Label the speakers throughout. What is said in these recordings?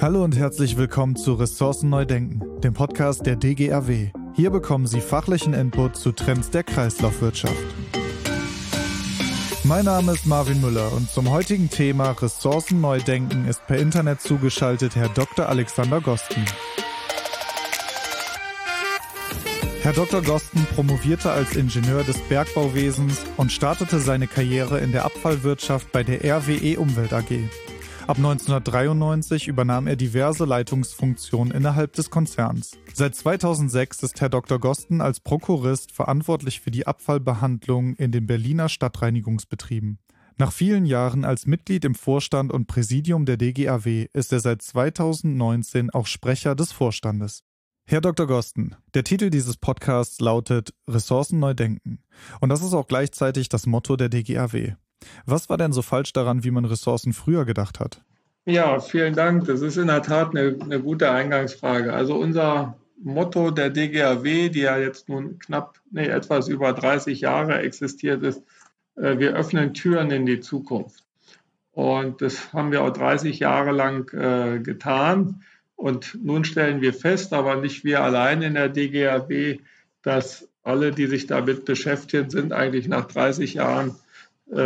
Speaker 1: Hallo und herzlich willkommen zu Ressourcen neu denken, dem Podcast der DGRW. Hier bekommen Sie fachlichen Input zu Trends der Kreislaufwirtschaft. Mein Name ist Marvin Müller und zum heutigen Thema Ressourcen neu denken ist per Internet zugeschaltet Herr Dr. Alexander Gosten. Herr Dr. Gosten promovierte als Ingenieur des Bergbauwesens und startete seine Karriere in der Abfallwirtschaft bei der RWE Umwelt AG. Ab 1993 übernahm er diverse Leitungsfunktionen innerhalb des Konzerns. Seit 2006 ist Herr Dr. Gosten als Prokurist verantwortlich für die Abfallbehandlung in den Berliner Stadtreinigungsbetrieben. Nach vielen Jahren als Mitglied im Vorstand und Präsidium der DGAW ist er seit 2019 auch Sprecher des Vorstandes. Herr Dr. Gosten, der Titel dieses Podcasts lautet Ressourcen neu denken. Und das ist auch gleichzeitig das Motto der DGAW. Was war denn so falsch daran, wie man Ressourcen früher gedacht hat?
Speaker 2: Ja, vielen Dank. Das ist in der Tat eine, eine gute Eingangsfrage. Also unser Motto der DGAW, die ja jetzt nun knapp, nee, etwas über 30 Jahre existiert ist, äh, wir öffnen Türen in die Zukunft. Und das haben wir auch 30 Jahre lang äh, getan. Und nun stellen wir fest, aber nicht wir allein in der DGAW, dass alle, die sich damit beschäftigen, sind eigentlich nach 30 Jahren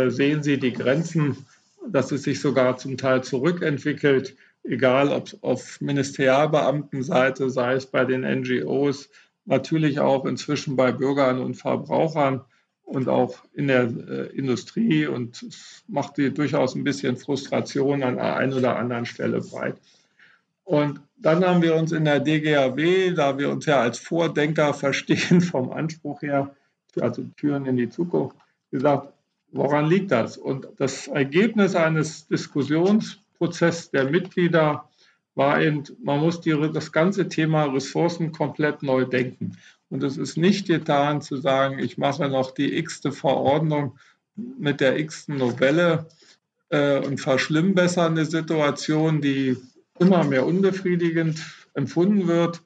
Speaker 2: sehen Sie die Grenzen, dass es sich sogar zum Teil zurückentwickelt, egal ob auf Ministerialbeamtenseite, sei es bei den NGOs, natürlich auch inzwischen bei Bürgern und Verbrauchern und auch in der äh, Industrie. Und es macht die durchaus ein bisschen Frustration an der einen oder anderen Stelle breit. Und dann haben wir uns in der DGAW, da wir uns ja als Vordenker verstehen vom Anspruch her, also Türen in die Zukunft, gesagt, Woran liegt das? Und das Ergebnis eines Diskussionsprozesses der Mitglieder war eben, man muss die, das ganze Thema Ressourcen komplett neu denken. Und es ist nicht getan zu sagen, ich mache noch die x-te Verordnung mit der x-ten Novelle äh, und verschlimmbessere eine Situation, die immer mehr unbefriedigend empfunden wird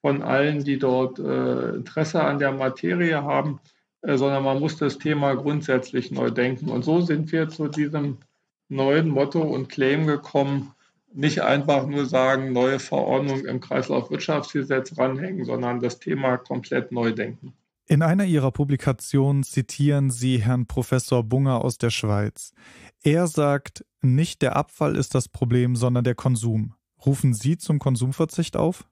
Speaker 2: von allen, die dort äh, Interesse an der Materie haben, sondern man muss das Thema grundsätzlich neu denken. Und so sind wir zu diesem neuen Motto und Claim gekommen, nicht einfach nur sagen, neue Verordnung im Kreislaufwirtschaftsgesetz ranhängen, sondern das Thema komplett neu denken.
Speaker 1: In einer Ihrer Publikationen zitieren Sie Herrn Professor Bunger aus der Schweiz. Er sagt, nicht der Abfall ist das Problem, sondern der Konsum. Rufen Sie zum Konsumverzicht auf?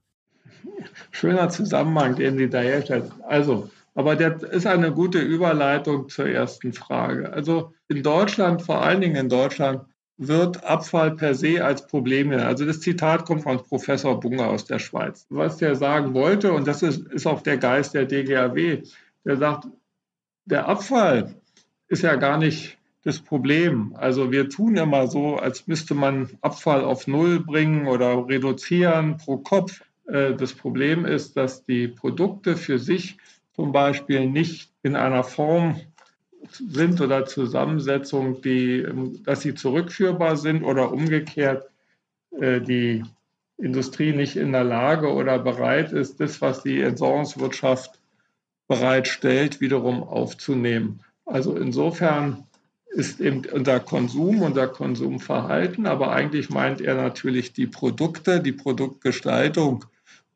Speaker 2: Schöner Zusammenhang, den Sie da herstellen. Also, aber das ist eine gute Überleitung zur ersten Frage. Also in Deutschland, vor allen Dingen in Deutschland, wird Abfall per se als Problem. Also das Zitat kommt von Professor Bunger aus der Schweiz. Was der sagen wollte, und das ist, ist auch der Geist der DGAW, der sagt, der Abfall ist ja gar nicht das Problem. Also wir tun immer so, als müsste man Abfall auf Null bringen oder reduzieren pro Kopf. Äh, das Problem ist, dass die Produkte für sich zum Beispiel nicht in einer Form sind oder Zusammensetzung, die, dass sie zurückführbar sind oder umgekehrt äh, die Industrie nicht in der Lage oder bereit ist, das, was die Entsorgungswirtschaft bereitstellt, wiederum aufzunehmen. Also insofern ist eben unser Konsum, unser Konsumverhalten, aber eigentlich meint er natürlich die Produkte, die Produktgestaltung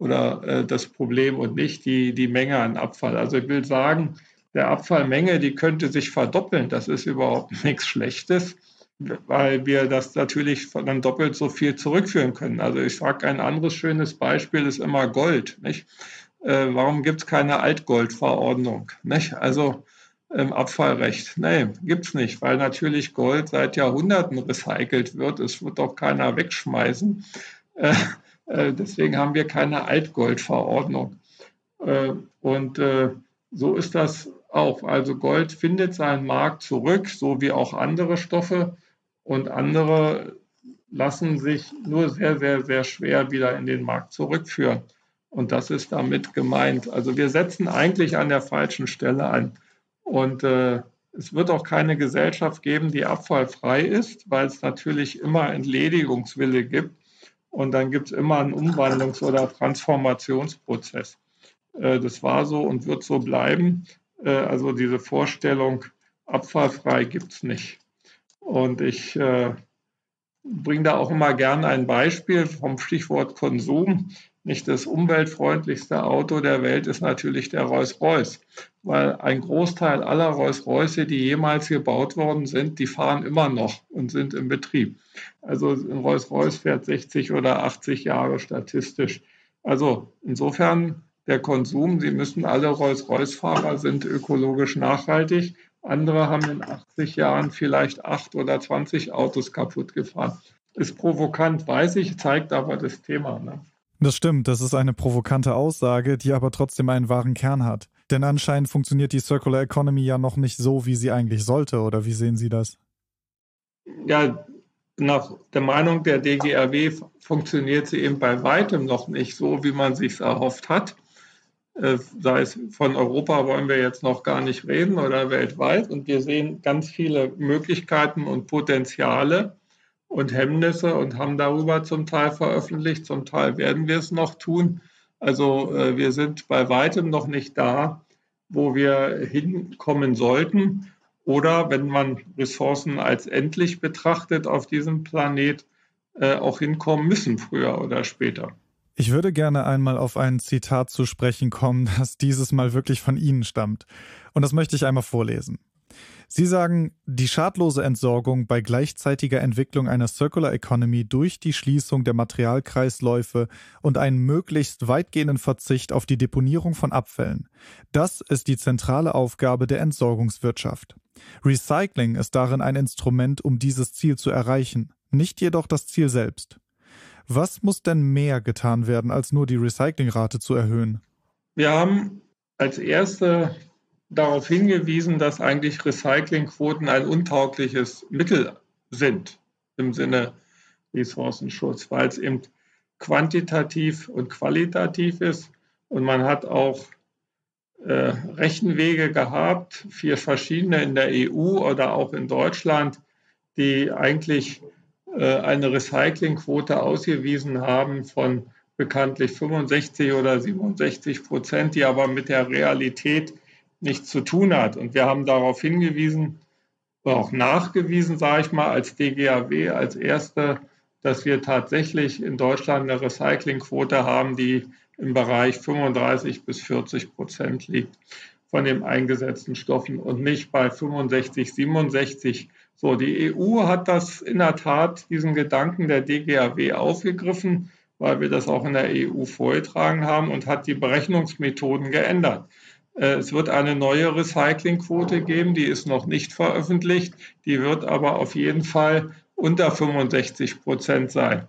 Speaker 2: oder äh, das Problem und nicht die, die Menge an Abfall. Also ich will sagen, der Abfallmenge, die könnte sich verdoppeln. Das ist überhaupt nichts Schlechtes, weil wir das natürlich dann doppelt so viel zurückführen können. Also ich sage, ein anderes schönes Beispiel ist immer Gold. Nicht? Äh, warum gibt es keine Altgoldverordnung? Nicht? Also im Abfallrecht. Nein, gibt es nicht, weil natürlich Gold seit Jahrhunderten recycelt wird. Es wird doch keiner wegschmeißen. Äh, deswegen haben wir keine Altgoldverordnung. Äh, und äh, so ist das auch. Also Gold findet seinen Markt zurück, so wie auch andere Stoffe. Und andere lassen sich nur sehr, sehr, sehr schwer wieder in den Markt zurückführen. Und das ist damit gemeint. Also wir setzen eigentlich an der falschen Stelle an. Und äh, es wird auch keine Gesellschaft geben, die abfallfrei ist, weil es natürlich immer Entledigungswille gibt. Und dann gibt es immer einen Umwandlungs- oder Transformationsprozess. Äh, das war so und wird so bleiben. Äh, also diese Vorstellung, abfallfrei gibt es nicht. Und ich äh, bringe da auch immer gerne ein Beispiel vom Stichwort Konsum. Nicht das umweltfreundlichste Auto der Welt ist natürlich der Rolls-Royce, weil ein Großteil aller Rolls-Royce, die jemals gebaut worden sind, die fahren immer noch und sind im Betrieb. Also ein Rolls-Royce fährt 60 oder 80 Jahre statistisch. Also insofern der Konsum, Sie müssen alle Rolls-Royce-Fahrer sind ökologisch nachhaltig. Andere haben in 80 Jahren vielleicht acht oder 20 Autos kaputt gefahren. Ist provokant, weiß ich, zeigt aber das Thema. Ne?
Speaker 1: Das stimmt, das ist eine provokante Aussage, die aber trotzdem einen wahren Kern hat. Denn anscheinend funktioniert die Circular Economy ja noch nicht so, wie sie eigentlich sollte, oder wie sehen Sie das?
Speaker 2: Ja, nach der Meinung der DGRW funktioniert sie eben bei weitem noch nicht so, wie man sich erhofft hat. Äh, sei es von Europa wollen wir jetzt noch gar nicht reden oder weltweit. Und wir sehen ganz viele Möglichkeiten und Potenziale und Hemmnisse und haben darüber zum Teil veröffentlicht, zum Teil werden wir es noch tun. Also äh, wir sind bei weitem noch nicht da, wo wir hinkommen sollten. Oder wenn man Ressourcen als endlich betrachtet auf diesem Planet, äh, auch hinkommen müssen, früher oder später.
Speaker 1: Ich würde gerne einmal auf ein Zitat zu sprechen kommen, das dieses Mal wirklich von Ihnen stammt. Und das möchte ich einmal vorlesen. Sie sagen, die schadlose Entsorgung bei gleichzeitiger Entwicklung einer Circular Economy durch die Schließung der Materialkreisläufe und einen möglichst weitgehenden Verzicht auf die Deponierung von Abfällen. Das ist die zentrale Aufgabe der Entsorgungswirtschaft. Recycling ist darin ein Instrument, um dieses Ziel zu erreichen, nicht jedoch das Ziel selbst. Was muss denn mehr getan werden, als nur die Recyclingrate zu erhöhen?
Speaker 2: Wir haben als erste darauf hingewiesen, dass eigentlich Recyclingquoten ein untaugliches Mittel sind im Sinne Ressourcenschutz, weil es eben quantitativ und qualitativ ist. Und man hat auch äh, Rechenwege gehabt, vier verschiedene in der EU oder auch in Deutschland, die eigentlich eine Recyclingquote ausgewiesen haben von bekanntlich 65 oder 67 Prozent, die aber mit der Realität nichts zu tun hat. Und wir haben darauf hingewiesen, auch nachgewiesen, sage ich mal, als DGAW, als erste, dass wir tatsächlich in Deutschland eine Recyclingquote haben, die im Bereich 35 bis 40 Prozent liegt von den eingesetzten Stoffen und nicht bei 65, 67 so, die EU hat das in der Tat, diesen Gedanken der DGAW aufgegriffen, weil wir das auch in der EU vorgetragen haben und hat die Berechnungsmethoden geändert. Äh, es wird eine neue Recyclingquote geben, die ist noch nicht veröffentlicht, die wird aber auf jeden Fall unter 65 Prozent sein.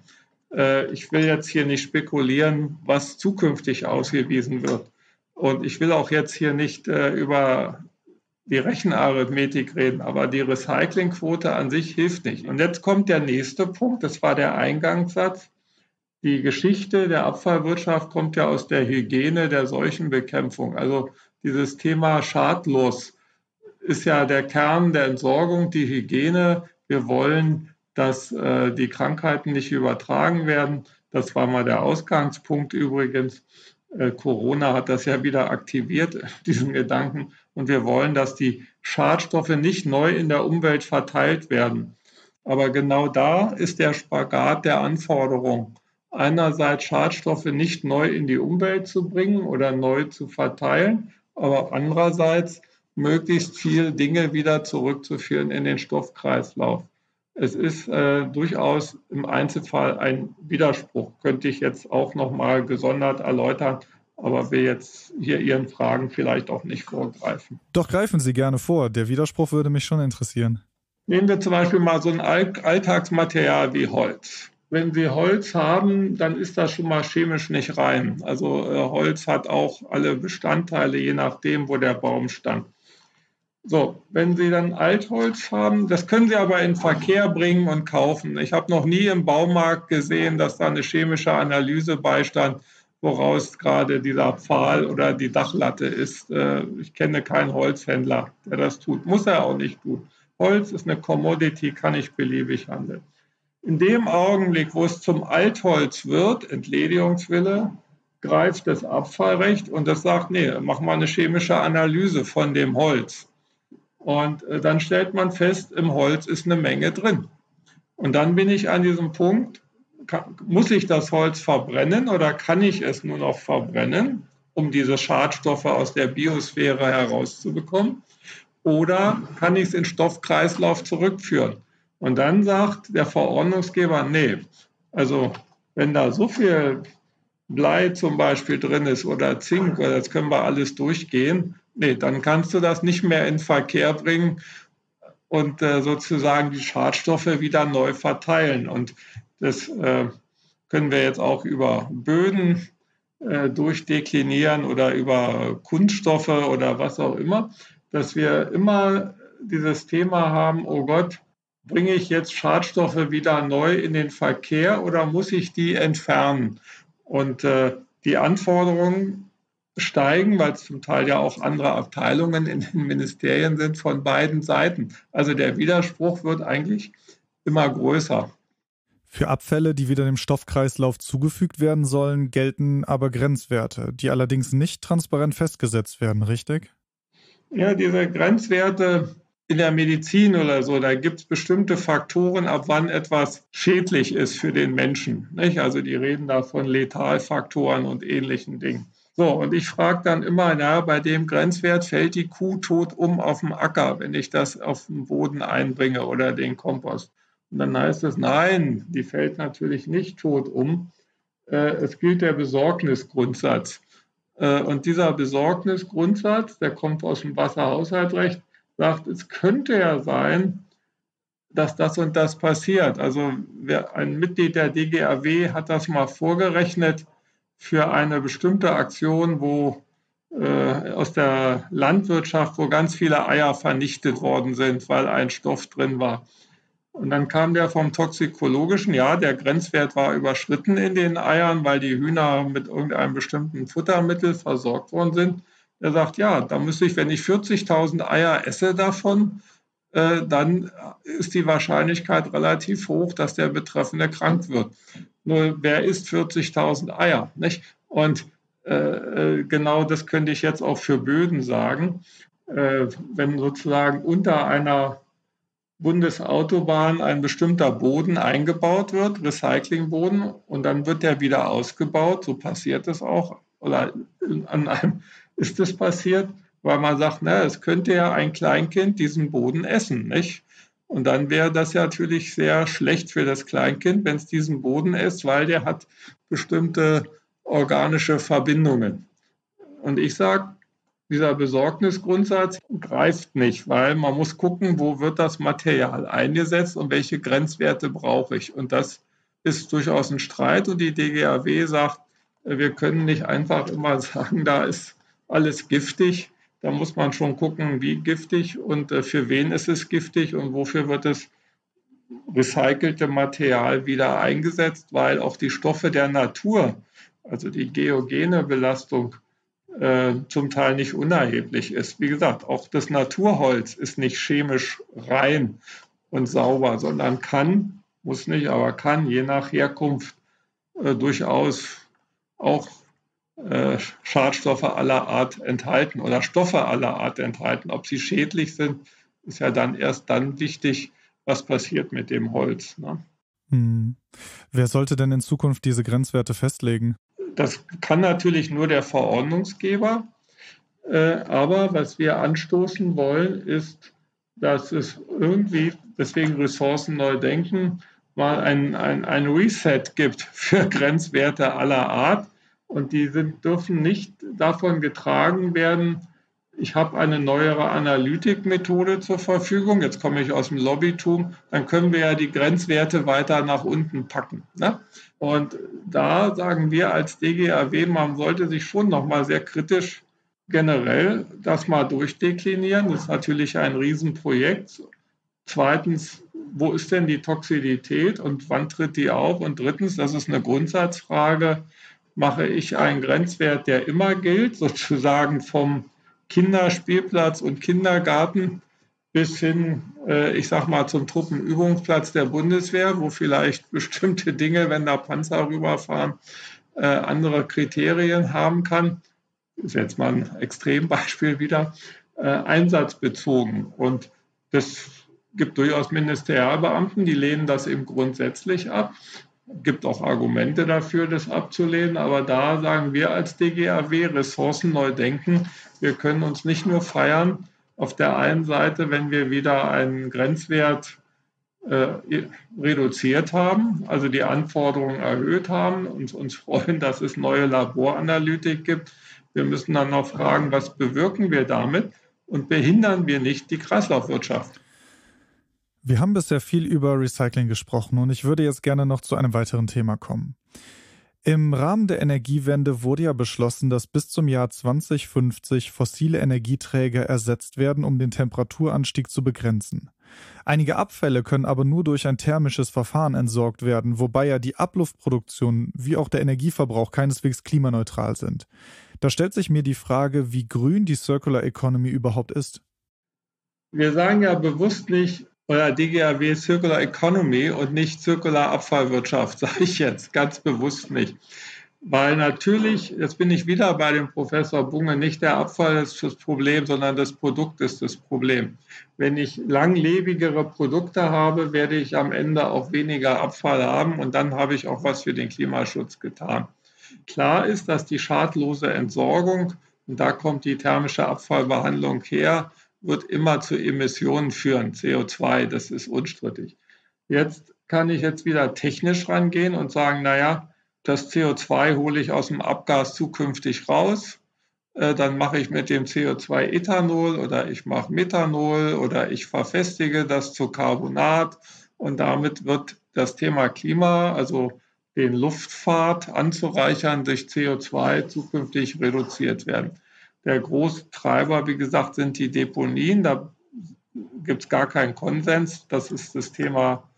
Speaker 2: Äh, ich will jetzt hier nicht spekulieren, was zukünftig ausgewiesen wird. Und ich will auch jetzt hier nicht äh, über die Rechenarithmetik reden, aber die Recyclingquote an sich hilft nicht. Und jetzt kommt der nächste Punkt, das war der Eingangssatz. Die Geschichte der Abfallwirtschaft kommt ja aus der Hygiene der Seuchenbekämpfung. Also dieses Thema schadlos ist ja der Kern der Entsorgung, die Hygiene. Wir wollen, dass äh, die Krankheiten nicht übertragen werden. Das war mal der Ausgangspunkt übrigens. Äh, Corona hat das ja wieder aktiviert, diesen Gedanken. Und wir wollen, dass die Schadstoffe nicht neu in der Umwelt verteilt werden. Aber genau da ist der Spagat der Anforderung. Einerseits Schadstoffe nicht neu in die Umwelt zu bringen oder neu zu verteilen, aber andererseits möglichst viel Dinge wieder zurückzuführen in den Stoffkreislauf. Es ist äh, durchaus im Einzelfall ein Widerspruch, könnte ich jetzt auch noch mal gesondert erläutern, aber will jetzt hier Ihren Fragen vielleicht auch nicht vorgreifen.
Speaker 1: Doch greifen Sie gerne vor. Der Widerspruch würde mich schon interessieren.
Speaker 2: Nehmen wir zum Beispiel mal so ein Alltagsmaterial wie Holz. Wenn Sie Holz haben, dann ist das schon mal chemisch nicht rein. Also äh, Holz hat auch alle Bestandteile, je nachdem, wo der Baum stand. So, wenn Sie dann Altholz haben, das können Sie aber in Verkehr bringen und kaufen. Ich habe noch nie im Baumarkt gesehen, dass da eine chemische Analyse beistand, woraus gerade dieser Pfahl oder die Dachlatte ist. Äh, ich kenne keinen Holzhändler, der das tut. Muss er auch nicht tun. Holz ist eine Commodity, kann ich beliebig handeln. In dem Augenblick, wo es zum Altholz wird, Entledigungswille, greift das Abfallrecht und das sagt, nee, mach mal eine chemische Analyse von dem Holz. Und äh, dann stellt man fest, im Holz ist eine Menge drin. Und dann bin ich an diesem Punkt, muss ich das Holz verbrennen oder kann ich es nur noch verbrennen, um diese Schadstoffe aus der Biosphäre herauszubekommen? Oder kann ich es in Stoffkreislauf zurückführen? Und dann sagt der Verordnungsgeber, nee, also wenn da so viel Blei zum Beispiel drin ist oder Zink, oder das können wir alles durchgehen, nee, dann kannst du das nicht mehr in Verkehr bringen und äh, sozusagen die Schadstoffe wieder neu verteilen. Und das äh, können wir jetzt auch über Böden äh, durchdeklinieren oder über Kunststoffe oder was auch immer, dass wir immer dieses Thema haben, oh Gott, bringe ich jetzt Schadstoffe wieder neu in den Verkehr oder muss ich die entfernen? Und äh, die Anforderungen steigen, weil es zum Teil ja auch andere Abteilungen in den Ministerien sind von beiden Seiten. Also der Widerspruch wird eigentlich immer größer.
Speaker 1: Für Abfälle, die wieder dem Stoffkreislauf zugefügt werden sollen, gelten aber Grenzwerte, die allerdings nicht transparent festgesetzt werden, richtig?
Speaker 2: Ja, diese Grenzwerte in der Medizin oder so, da gibt es bestimmte Faktoren, ab wann etwas schädlich ist für den Menschen. Nicht? Also die reden da von Letalfaktoren und ähnlichen Dingen. So, und ich frage dann immer, na, bei dem Grenzwert fällt die Kuh tot um auf dem Acker, wenn ich das auf den Boden einbringe oder den Kompost. Und dann heißt es, nein, die fällt natürlich nicht tot um. Äh, es gilt der Besorgnisgrundsatz. Äh, und dieser Besorgnisgrundsatz, der kommt aus dem Wasserhaushaltsrecht, sagt, es könnte ja sein, dass das und das passiert. Also ein Mitglied der DGAW hat das mal vorgerechnet für eine bestimmte Aktion, wo äh, aus der Landwirtschaft, wo ganz viele Eier vernichtet worden sind, weil ein Stoff drin war. Und dann kam der vom toxikologischen, ja, der Grenzwert war überschritten in den Eiern, weil die Hühner mit irgendeinem bestimmten Futtermittel versorgt worden sind. Er sagt, ja, da müsste ich, wenn ich 40.000 Eier esse davon, äh, dann ist die Wahrscheinlichkeit relativ hoch, dass der Betreffende krank wird. Nur wer isst 40.000 Eier? Nicht? Und äh, äh, genau das könnte ich jetzt auch für Böden sagen. Äh, wenn sozusagen unter einer Bundesautobahn ein bestimmter Boden eingebaut wird, Recyclingboden, und dann wird der wieder ausgebaut, so passiert es auch, oder an einem ist es passiert, weil man sagt, na, es könnte ja ein Kleinkind diesen Boden essen, nicht? Und dann wäre das ja natürlich sehr schlecht für das Kleinkind, wenn es diesen Boden isst, weil der hat bestimmte organische Verbindungen. Und ich sage, dieser Besorgnisgrundsatz greift nicht, weil man muss gucken, wo wird das Material eingesetzt und welche Grenzwerte brauche ich. Und das ist durchaus ein Streit. Und die DGAW sagt, wir können nicht einfach immer sagen, da ist alles giftig. Da muss man schon gucken, wie giftig und äh, für wen ist es giftig und wofür wird das recycelte Material wieder eingesetzt, weil auch die Stoffe der Natur, also die geogene Belastung, zum Teil nicht unerheblich ist. Wie gesagt, auch das Naturholz ist nicht chemisch rein und sauber, sondern kann, muss nicht, aber kann je nach Herkunft äh, durchaus auch äh, Schadstoffe aller Art enthalten oder Stoffe aller Art enthalten. Ob sie schädlich sind, ist ja dann erst dann wichtig, was passiert mit dem Holz. Ne?
Speaker 1: Hm. Wer sollte denn in Zukunft diese Grenzwerte festlegen?
Speaker 2: Das kann natürlich nur der Verordnungsgeber. Äh, aber was wir anstoßen wollen, ist, dass es irgendwie, deswegen Ressourcen neu denken, mal ein, ein, ein Reset gibt für Grenzwerte aller Art und die sind, dürfen nicht davon getragen werden, ich habe eine neuere Analytikmethode zur Verfügung, jetzt komme ich aus dem Lobbytum, dann können wir ja die Grenzwerte weiter nach unten packen. Ne? Und da sagen wir als DGAW, man sollte sich schon nochmal sehr kritisch generell das mal durchdeklinieren. Das ist natürlich ein Riesenprojekt. Zweitens, wo ist denn die Toxidität und wann tritt die auf? Und drittens, das ist eine Grundsatzfrage, mache ich einen Grenzwert, der immer gilt, sozusagen vom Kinderspielplatz und Kindergarten bis hin, äh, ich sag mal, zum Truppenübungsplatz der Bundeswehr, wo vielleicht bestimmte Dinge, wenn da Panzer rüberfahren, äh, andere Kriterien haben kann. Ist jetzt mal ein Extrembeispiel wieder, äh, einsatzbezogen. Und das gibt durchaus Ministerialbeamten, die lehnen das eben grundsätzlich ab. Gibt auch Argumente dafür, das abzulehnen. Aber da sagen wir als DGAW, Ressourcen neu denken. Wir können uns nicht nur feiern, auf der einen Seite, wenn wir wieder einen Grenzwert äh, reduziert haben, also die Anforderungen erhöht haben und uns freuen, dass es neue Laboranalytik gibt. Wir müssen dann noch fragen, was bewirken wir damit und behindern wir nicht die Kreislaufwirtschaft?
Speaker 1: Wir haben bisher viel über Recycling gesprochen und ich würde jetzt gerne noch zu einem weiteren Thema kommen. Im Rahmen der Energiewende wurde ja beschlossen, dass bis zum Jahr 2050 fossile Energieträger ersetzt werden, um den Temperaturanstieg zu begrenzen. Einige Abfälle können aber nur durch ein thermisches Verfahren entsorgt werden, wobei ja die Abluftproduktion wie auch der Energieverbrauch keineswegs klimaneutral sind. Da stellt sich mir die Frage, wie grün die Circular Economy überhaupt ist.
Speaker 2: Wir sagen ja bewusst nicht, oder DGAW Circular Economy und nicht Circular Abfallwirtschaft, sage ich jetzt ganz bewusst nicht. Weil natürlich, jetzt bin ich wieder bei dem Professor Bunge, nicht der Abfall ist das Problem, sondern das Produkt ist das Problem. Wenn ich langlebigere Produkte habe, werde ich am Ende auch weniger Abfall haben und dann habe ich auch was für den Klimaschutz getan. Klar ist, dass die schadlose Entsorgung, und da kommt die thermische Abfallbehandlung her, wird immer zu Emissionen führen, CO2, das ist unstrittig. Jetzt kann ich jetzt wieder technisch rangehen und sagen, naja, das CO2 hole ich aus dem Abgas zukünftig raus. Äh, dann mache ich mit dem CO2 Ethanol oder ich mache Methanol oder ich verfestige das zu Carbonat und damit wird das Thema Klima, also den Luftfahrt anzureichern durch CO2 zukünftig reduziert werden. Der große Treiber, wie gesagt, sind die Deponien. Da gibt es gar keinen Konsens. Das ist das Thema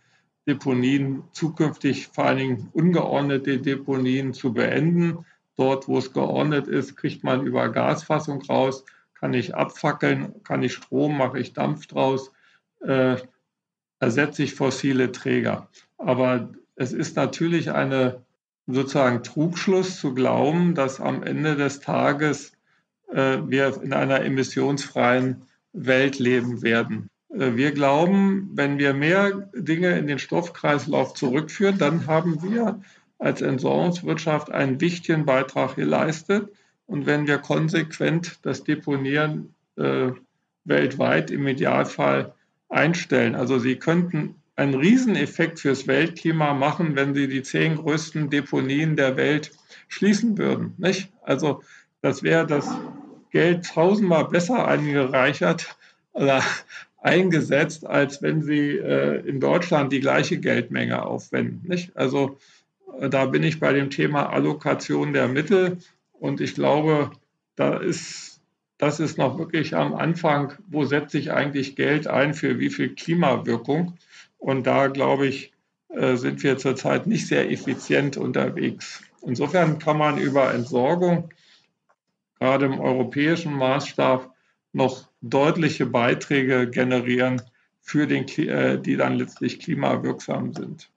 Speaker 2: Deponien zukünftig, vor allen Dingen ungeordnete Deponien zu beenden. Dort, wo es geordnet ist, kriegt man über Gasfassung raus, kann ich abfackeln, kann ich Strom, mache ich Dampf draus, äh, ersetze ich fossile Träger. Aber es ist natürlich eine sozusagen Trugschluss zu glauben, dass am Ende des Tages wir in einer emissionsfreien Welt leben werden. Äh, wir glauben, wenn wir mehr Dinge in den Stoffkreislauf zurückführen, dann haben wir als Entsorgungswirtschaft einen wichtigen Beitrag geleistet. Und wenn wir konsequent das Deponieren äh, weltweit im Idealfall einstellen, also Sie könnten einen Rieseneffekt fürs Weltklima machen, wenn Sie die zehn größten Deponien der Welt schließen würden. Nicht? Also das wäre das Geld tausendmal besser eingereichert oder eingesetzt, als wenn Sie äh, in Deutschland die gleiche Geldmenge aufwenden. Nicht? Also äh, da bin ich bei dem Thema Allokation der Mittel und ich glaube, da ist, das ist noch wirklich am Anfang, wo setze ich eigentlich Geld ein für wie viel Klimawirkung. Und da glaube ich, äh, sind wir zurzeit nicht sehr effizient unterwegs. Insofern kann man über Entsorgung gerade im europäischen Maßstab noch deutliche Beiträge generieren, für den, äh, die dann letztlich klimawirksam sind.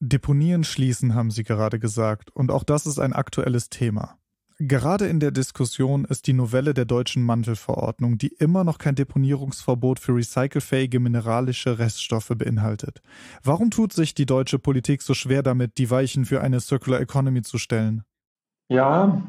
Speaker 1: Deponien schließen, haben Sie gerade gesagt, und auch das ist ein aktuelles Thema. Gerade in der Diskussion ist die Novelle der deutschen Mantelverordnung, die immer noch kein Deponierungsverbot für recycelfähige mineralische Reststoffe beinhaltet. Warum tut sich die deutsche Politik so schwer damit, die Weichen für eine Circular Economy zu stellen?
Speaker 2: Ja,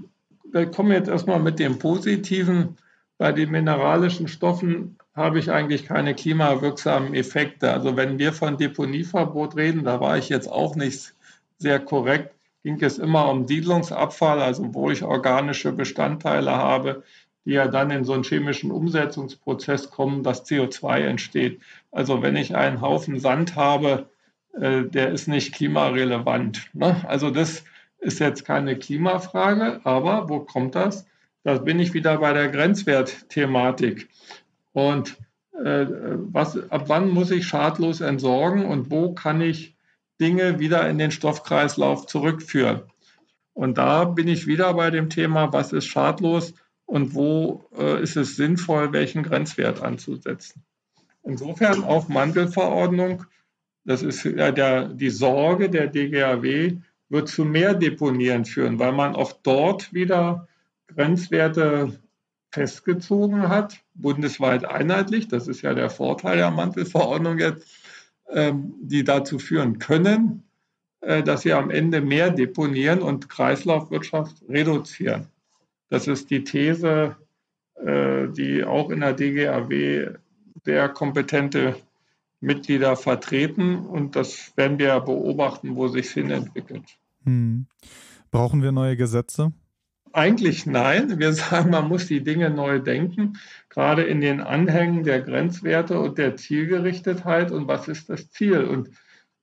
Speaker 2: wir kommen jetzt erstmal mit dem Positiven. Bei den mineralischen Stoffen habe ich eigentlich keine klimawirksamen Effekte. Also wenn wir von Deponieverbot reden, da war ich jetzt auch nicht sehr korrekt, ging es immer um Siedlungsabfall, also wo ich organische Bestandteile habe, die ja dann in so einen chemischen Umsetzungsprozess kommen, dass CO2 entsteht. Also wenn ich einen Haufen Sand habe, äh, der ist nicht klimarelevant. Ne? Also das ist jetzt keine Klimafrage, aber wo kommt das? Da bin ich wieder bei der Grenzwertthematik. Und äh, was, ab wann muss ich schadlos entsorgen und wo kann ich Dinge wieder in den Stoffkreislauf zurückführen? Und da bin ich wieder bei dem Thema, was ist schadlos und wo äh, ist es sinnvoll, welchen Grenzwert anzusetzen. Insofern auch Mantelverordnung, das ist ja der, die Sorge der DGAW, wird zu mehr Deponieren führen, weil man auch dort wieder Grenzwerte festgezogen hat, bundesweit einheitlich, das ist ja der Vorteil der Mantelverordnung jetzt, ähm, die dazu führen können, äh, dass wir am Ende mehr deponieren und Kreislaufwirtschaft reduzieren. Das ist die These, äh, die auch in der DGAW sehr kompetente Mitglieder vertreten und das werden wir beobachten, wo sich hin entwickelt. Hm.
Speaker 1: Brauchen wir neue Gesetze?
Speaker 2: Eigentlich nein. Wir sagen, man muss die Dinge neu denken, gerade in den Anhängen der Grenzwerte und der Zielgerichtetheit und was ist das Ziel. Und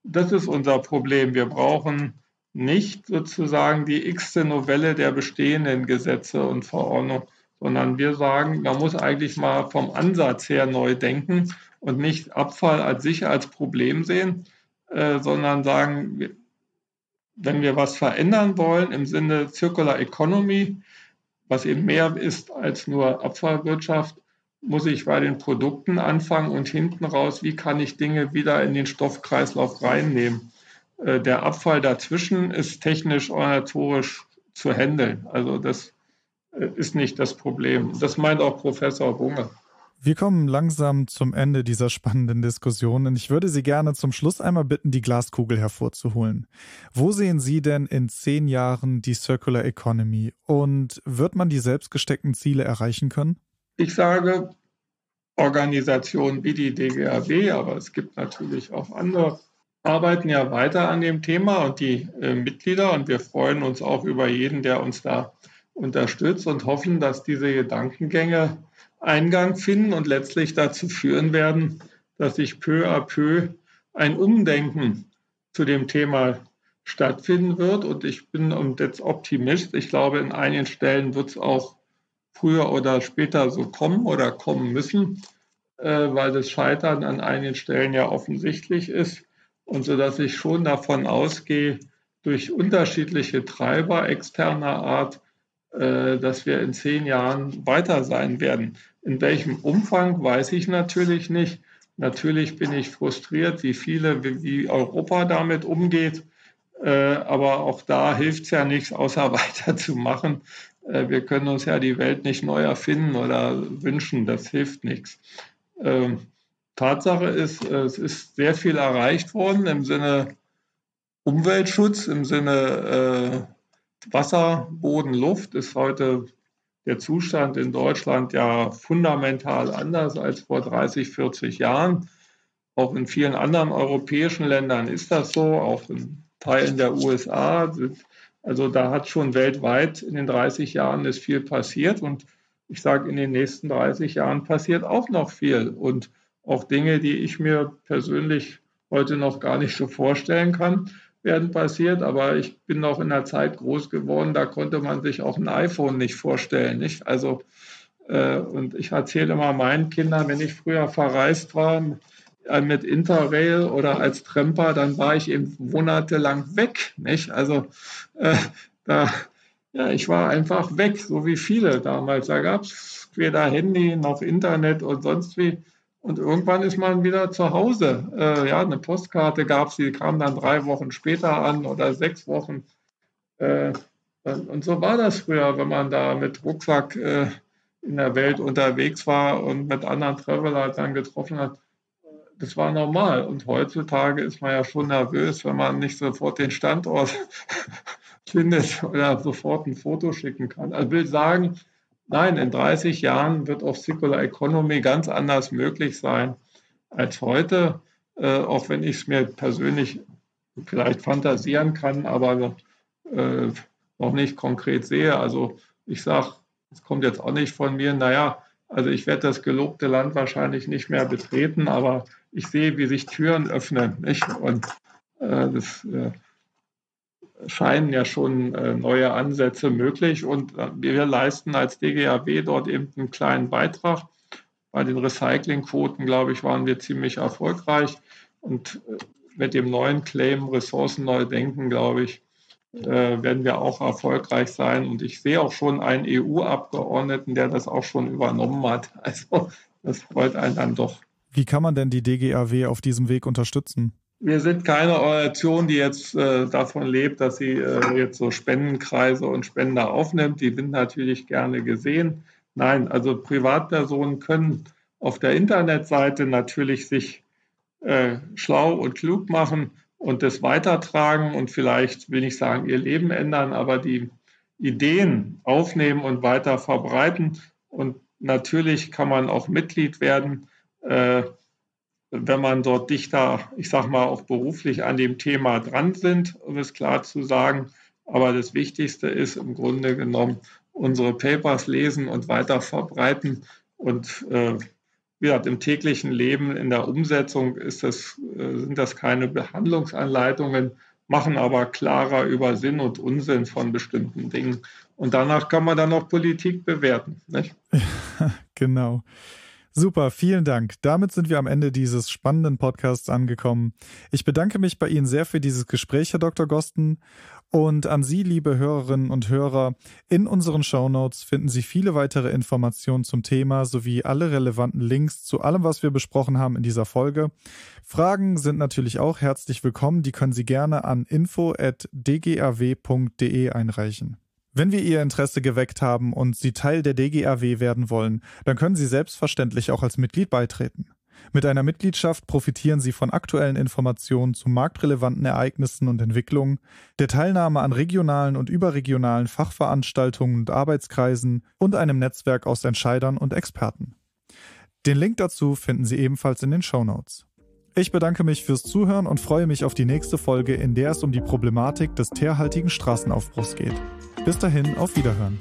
Speaker 2: das ist unser Problem. Wir brauchen nicht sozusagen die x-te Novelle der bestehenden Gesetze und Verordnungen, sondern wir sagen, man muss eigentlich mal vom Ansatz her neu denken und nicht Abfall als sich als Problem sehen, äh, sondern sagen, wenn wir was verändern wollen im Sinne Circular Economy, was eben mehr ist als nur Abfallwirtschaft, muss ich bei den Produkten anfangen und hinten raus, wie kann ich Dinge wieder in den Stoffkreislauf reinnehmen. Äh, der Abfall dazwischen ist technisch organisatorisch zu handeln. Also das äh, ist nicht das Problem. Das meint auch Professor Bunge.
Speaker 1: Wir kommen langsam zum Ende dieser spannenden Diskussion und ich würde Sie gerne zum Schluss einmal bitten, die Glaskugel hervorzuholen. Wo sehen Sie denn in zehn Jahren die Circular Economy und wird man die selbstgesteckten Ziele erreichen können?
Speaker 2: Ich sage, Organisationen wie die DGAW, aber es gibt natürlich auch andere, arbeiten ja weiter an dem Thema und die äh, Mitglieder und wir freuen uns auch über jeden, der uns da unterstützt und hoffen, dass diese Gedankengänge Eingang finden und letztlich dazu führen werden, dass sich peu à peu ein Umdenken zu dem Thema stattfinden wird. Und ich bin jetzt Optimist. Ich glaube, in einigen Stellen wird es auch früher oder später so kommen oder kommen müssen, äh, weil das Scheitern an einigen Stellen ja offensichtlich ist. Und so dass ich schon davon ausgehe, durch unterschiedliche Treiber externer Art, dass wir in zehn Jahren weiter sein werden. In welchem Umfang weiß ich natürlich nicht. Natürlich bin ich frustriert, wie viele, wie Europa damit umgeht. Äh, aber auch da hilft es ja nichts, außer weiterzumachen. Äh, wir können uns ja die Welt nicht neu erfinden oder wünschen. Das hilft nichts. Ähm, Tatsache ist, es ist sehr viel erreicht worden im Sinne Umweltschutz, im Sinne äh, Wasser, Boden, Luft ist heute der Zustand in Deutschland ja fundamental anders als vor 30, 40 Jahren. Auch in vielen anderen europäischen Ländern ist das so, auch in Teilen der USA. Also da hat schon weltweit in den 30 Jahren ist viel passiert und ich sage, in den nächsten 30 Jahren passiert auch noch viel und auch Dinge, die ich mir persönlich heute noch gar nicht so vorstellen kann werden passiert, aber ich bin noch in der Zeit groß geworden, da konnte man sich auch ein iPhone nicht vorstellen. Nicht? Also, äh, und ich erzähle immer meinen Kindern, wenn ich früher verreist war äh, mit Interrail oder als Tremper, dann war ich eben monatelang weg. Nicht? Also, äh, da, ja, ich war einfach weg, so wie viele damals. Da gab es weder Handy noch Internet und sonst wie. Und irgendwann ist man wieder zu Hause. Äh, ja, eine Postkarte gab es, die kam dann drei Wochen später an oder sechs Wochen. Äh, und so war das früher, wenn man da mit Rucksack äh, in der Welt unterwegs war und mit anderen Traveler dann getroffen hat. Das war normal. Und heutzutage ist man ja schon nervös, wenn man nicht sofort den Standort findet oder sofort ein Foto schicken kann. Also will sagen, Nein, in 30 Jahren wird auch Circular Economy ganz anders möglich sein als heute, äh, auch wenn ich es mir persönlich vielleicht fantasieren kann, aber äh, noch nicht konkret sehe. Also ich sage, es kommt jetzt auch nicht von mir, naja, also ich werde das gelobte Land wahrscheinlich nicht mehr betreten, aber ich sehe, wie sich Türen öffnen. Nicht? Und äh, das äh, scheinen ja schon äh, neue Ansätze möglich und äh, wir leisten als DGAW dort eben einen kleinen Beitrag. Bei den Recyclingquoten, glaube ich, waren wir ziemlich erfolgreich und äh, mit dem neuen Claim Ressourcen neu denken, glaube ich, werden wir auch erfolgreich sein. Und ich sehe auch schon einen EU-Abgeordneten, der das auch schon übernommen hat. Also das freut einen dann doch.
Speaker 1: Wie kann man denn die DGAW auf diesem Weg unterstützen?
Speaker 2: Wir sind keine Organisation, die jetzt äh, davon lebt, dass sie äh, jetzt so Spendenkreise und Spender aufnimmt. Die sind natürlich gerne gesehen. Nein, also Privatpersonen können auf der Internetseite natürlich sich äh, schlau und klug machen und das weitertragen und vielleicht, will ich sagen, ihr Leben ändern, aber die Ideen aufnehmen und weiter verbreiten. Und natürlich kann man auch Mitglied werden, äh, wenn man dort dichter, ich sage mal, auch beruflich an dem Thema dran sind, um es klar zu sagen. Aber das Wichtigste ist im Grunde genommen, unsere Papers lesen und weiter verbreiten. Und äh, wie gesagt, im täglichen Leben, in der Umsetzung ist das, äh, sind das keine Behandlungsanleitungen, machen aber klarer über Sinn und Unsinn von bestimmten Dingen. Und danach kann man dann auch Politik bewerten. Nicht?
Speaker 1: Genau. Super, vielen Dank. Damit sind wir am Ende dieses spannenden Podcasts angekommen. Ich bedanke mich bei Ihnen sehr für dieses Gespräch, Herr Dr. Gosten. Und an Sie, liebe Hörerinnen und Hörer, in unseren Shownotes finden Sie viele weitere Informationen zum Thema sowie alle relevanten Links zu allem, was wir besprochen haben in dieser Folge. Fragen sind natürlich auch herzlich willkommen. Die können Sie gerne an info.dgaw.de einreichen. Wenn wir Ihr Interesse geweckt haben und Sie Teil der DGAW werden wollen, dann können Sie selbstverständlich auch als Mitglied beitreten. Mit einer Mitgliedschaft profitieren Sie von aktuellen Informationen zu marktrelevanten Ereignissen und Entwicklungen, der Teilnahme an regionalen und überregionalen Fachveranstaltungen und Arbeitskreisen und einem Netzwerk aus Entscheidern und Experten. Den Link dazu finden Sie ebenfalls in den Show Notes. Ich bedanke mich fürs Zuhören und freue mich auf die nächste Folge, in der es um die Problematik des teerhaltigen Straßenaufbruchs geht. Bis dahin, auf Wiederhören.